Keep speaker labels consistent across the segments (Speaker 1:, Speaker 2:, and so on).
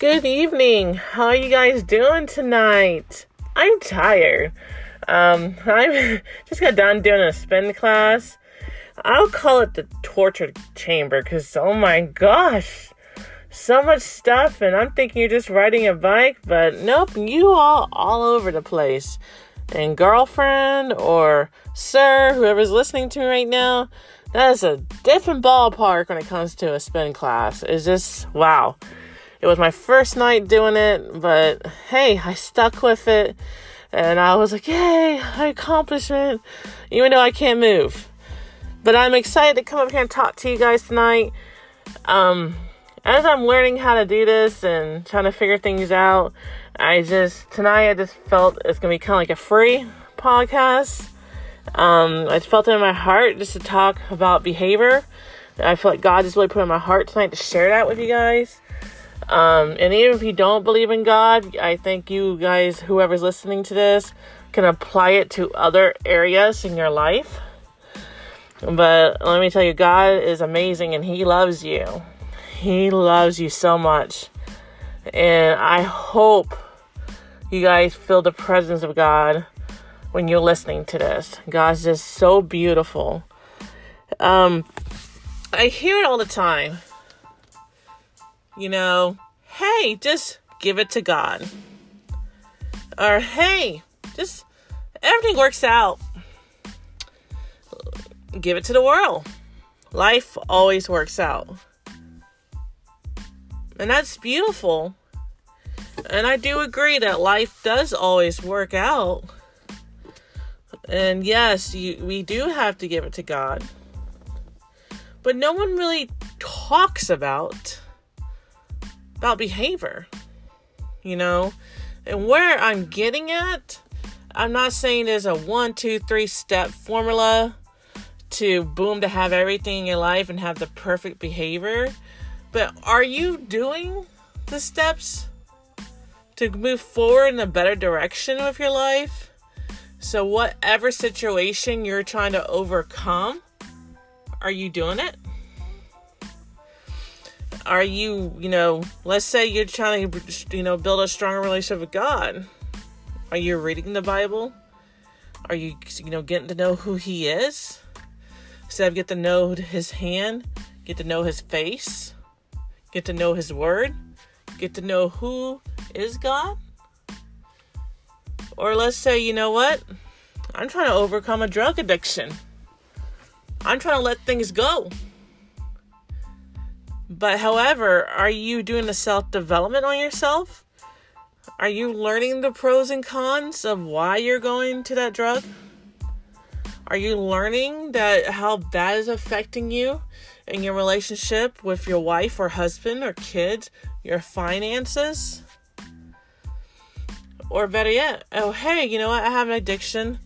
Speaker 1: Good evening. How are you guys doing tonight? I'm tired. Um, I just got done doing a spin class. I'll call it the torture chamber because oh my gosh, so much stuff, and I'm thinking you're just riding a bike, but nope, you all all over the place. And girlfriend or sir, whoever's listening to me right now, that is a different ballpark when it comes to a spin class. It's just wow. It was my first night doing it, but hey, I stuck with it. And I was like, yay, accomplishment, even though I can't move. But I'm excited to come up here and talk to you guys tonight. Um, as I'm learning how to do this and trying to figure things out, I just, tonight I just felt it's going to be kind of like a free podcast. Um, I felt it in my heart just to talk about behavior. I feel like God just really put in my heart tonight to share that with you guys. Um, and even if you don't believe in God, I think you guys, whoever's listening to this, can apply it to other areas in your life. But let me tell you, God is amazing and He loves you. He loves you so much. And I hope you guys feel the presence of God when you're listening to this. God's just so beautiful. Um, I hear it all the time you know, hey, just give it to God. Or hey, just everything works out. Give it to the world. Life always works out. And that's beautiful. And I do agree that life does always work out. And yes, you, we do have to give it to God. But no one really talks about about behavior, you know, and where I'm getting at. I'm not saying there's a one, two, three step formula to boom to have everything in your life and have the perfect behavior, but are you doing the steps to move forward in a better direction with your life? So, whatever situation you're trying to overcome, are you doing it? Are you, you know, let's say you're trying to, you know, build a stronger relationship with God. Are you reading the Bible? Are you, you know, getting to know who He is? Instead of get to know His hand, get to know His face, get to know His Word, get to know who is God? Or let's say, you know what? I'm trying to overcome a drug addiction. I'm trying to let things go. But however, are you doing the self development on yourself? Are you learning the pros and cons of why you're going to that drug? Are you learning that how that is affecting you in your relationship with your wife or husband or kids, your finances? Or better yet, oh hey, you know what? I have an addiction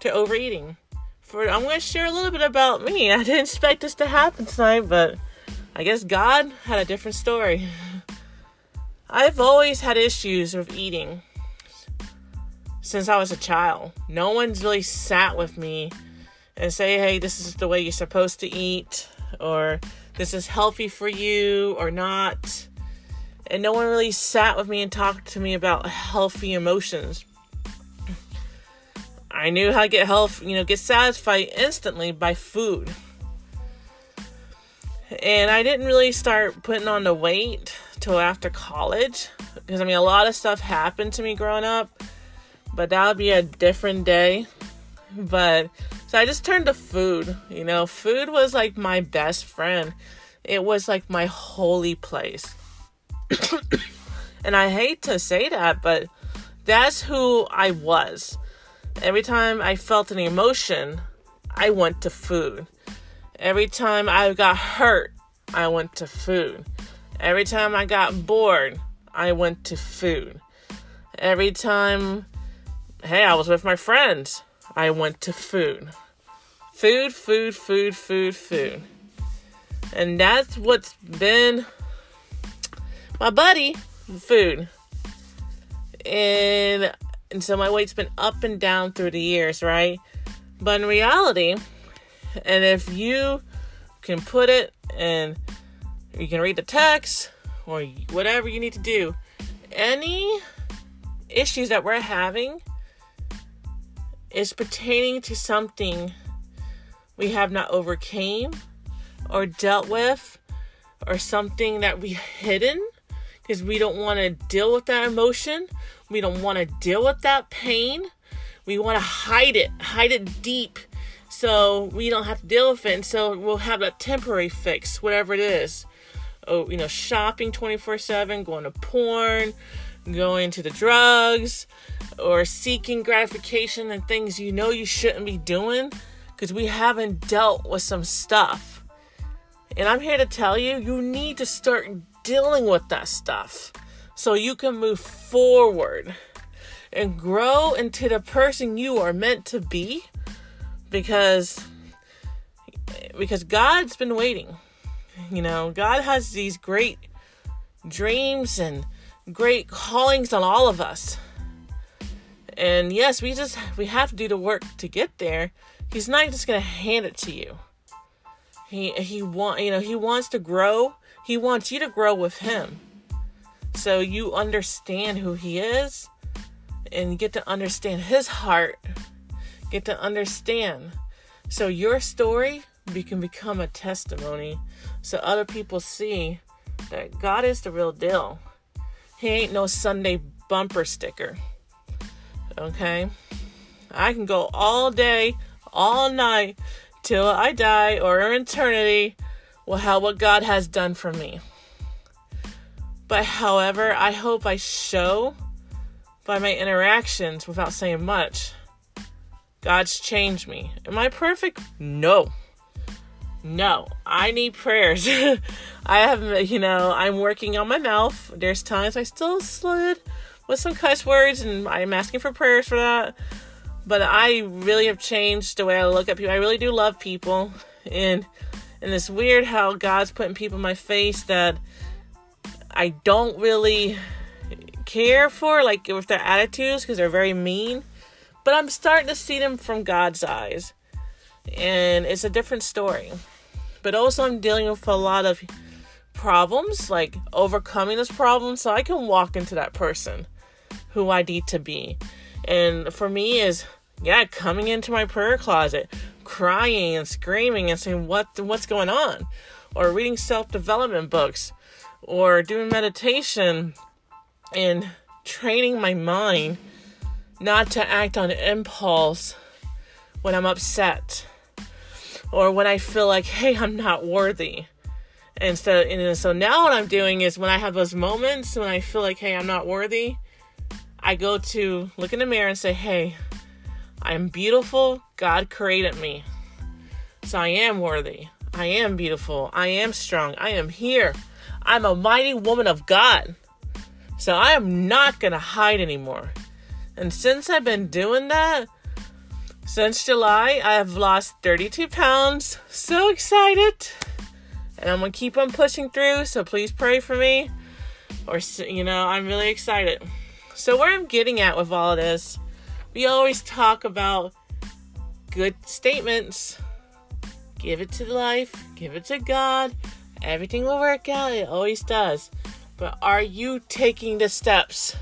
Speaker 1: to overeating. For I'm going to share a little bit about me. I didn't expect this to happen tonight, but I guess God had a different story. I've always had issues with eating since I was a child. No one's really sat with me and say, hey, this is the way you're supposed to eat, or this is healthy for you, or not. And no one really sat with me and talked to me about healthy emotions. I knew how to get health, you know, get satisfied instantly by food. And I didn't really start putting on the weight till after college because I mean a lot of stuff happened to me growing up, but that would be a different day. But so I just turned to food. You know, food was like my best friend. It was like my holy place. and I hate to say that, but that's who I was. Every time I felt an emotion, I went to food. Every time I got hurt, I went to food. Every time I got bored, I went to food. Every time, hey, I was with my friends, I went to food. Food, food, food, food, food. And that's what's been my buddy, food. And and so my weight's been up and down through the years, right? But in reality, and if you can put it and you can read the text, or whatever you need to do, any issues that we're having is pertaining to something we have not overcame or dealt with or something that we hidden because we don't want to deal with that emotion. We don't want to deal with that pain. We want to hide it, hide it deep so we don't have to deal with it. And so we'll have a temporary fix, whatever it is. Oh, you know, shopping 24 7, going to porn, going to the drugs, or seeking gratification and things you know you shouldn't be doing because we haven't dealt with some stuff. And I'm here to tell you, you need to start dealing with that stuff so you can move forward and grow into the person you are meant to be because because God's been waiting. You know, God has these great dreams and great callings on all of us. And yes, we just we have to do the work to get there. He's not just going to hand it to you. He he want you know, he wants to grow. He wants you to grow with him. So you understand who he is and get to understand his heart. Get to understand. So your story can become a testimony so other people see that God is the real deal. He ain't no Sunday bumper sticker. Okay? I can go all day, all night, till I die or eternity with how what God has done for me. But however, I hope I show by my interactions without saying much. God's changed me. Am I perfect? No. No, I need prayers. I have, you know, I'm working on my mouth. There's times I still slid with some cuss words, and I'm asking for prayers for that. But I really have changed the way I look at people. I really do love people, and and it's weird how God's putting people in my face that I don't really care for, like with their attitudes, because they're very mean. But I'm starting to see them from God's eyes, and it's a different story. But also I'm dealing with a lot of problems, like overcoming this problem, so I can walk into that person who I need to be. And for me is yeah, coming into my prayer closet, crying and screaming and saying what what's going on, or reading self-development books, or doing meditation and training my mind not to act on impulse when I'm upset or when I feel like, hey, I'm not worthy. And so, and so now what I'm doing is when I have those moments when I feel like, hey, I'm not worthy, I go to look in the mirror and say, hey, I'm beautiful. God created me. So I am worthy. I am beautiful. I am strong. I am here. I'm a mighty woman of God. So I am not going to hide anymore. And since I've been doing that, since July, I have lost 32 pounds. So excited. And I'm going to keep on pushing through, so please pray for me. Or, you know, I'm really excited. So, where I'm getting at with all of this, we always talk about good statements. Give it to life, give it to God. Everything will work out. It always does. But are you taking the steps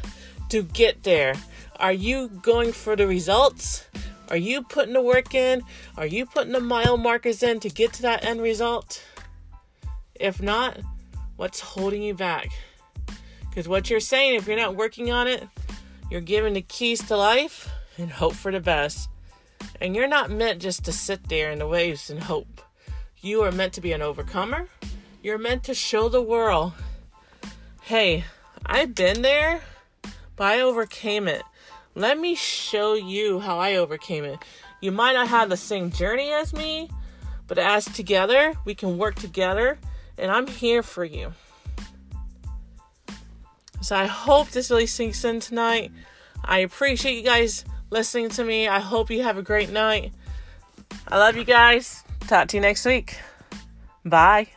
Speaker 1: to get there? Are you going for the results? Are you putting the work in? Are you putting the mile markers in to get to that end result? If not, what's holding you back? Because what you're saying, if you're not working on it, you're giving the keys to life and hope for the best. And you're not meant just to sit there in the waves and hope. You are meant to be an overcomer. You're meant to show the world hey, I've been there, but I overcame it. Let me show you how I overcame it. You might not have the same journey as me, but as together, we can work together, and I'm here for you. So I hope this really sinks in tonight. I appreciate you guys listening to me. I hope you have a great night. I love you guys. Talk to you next week. Bye.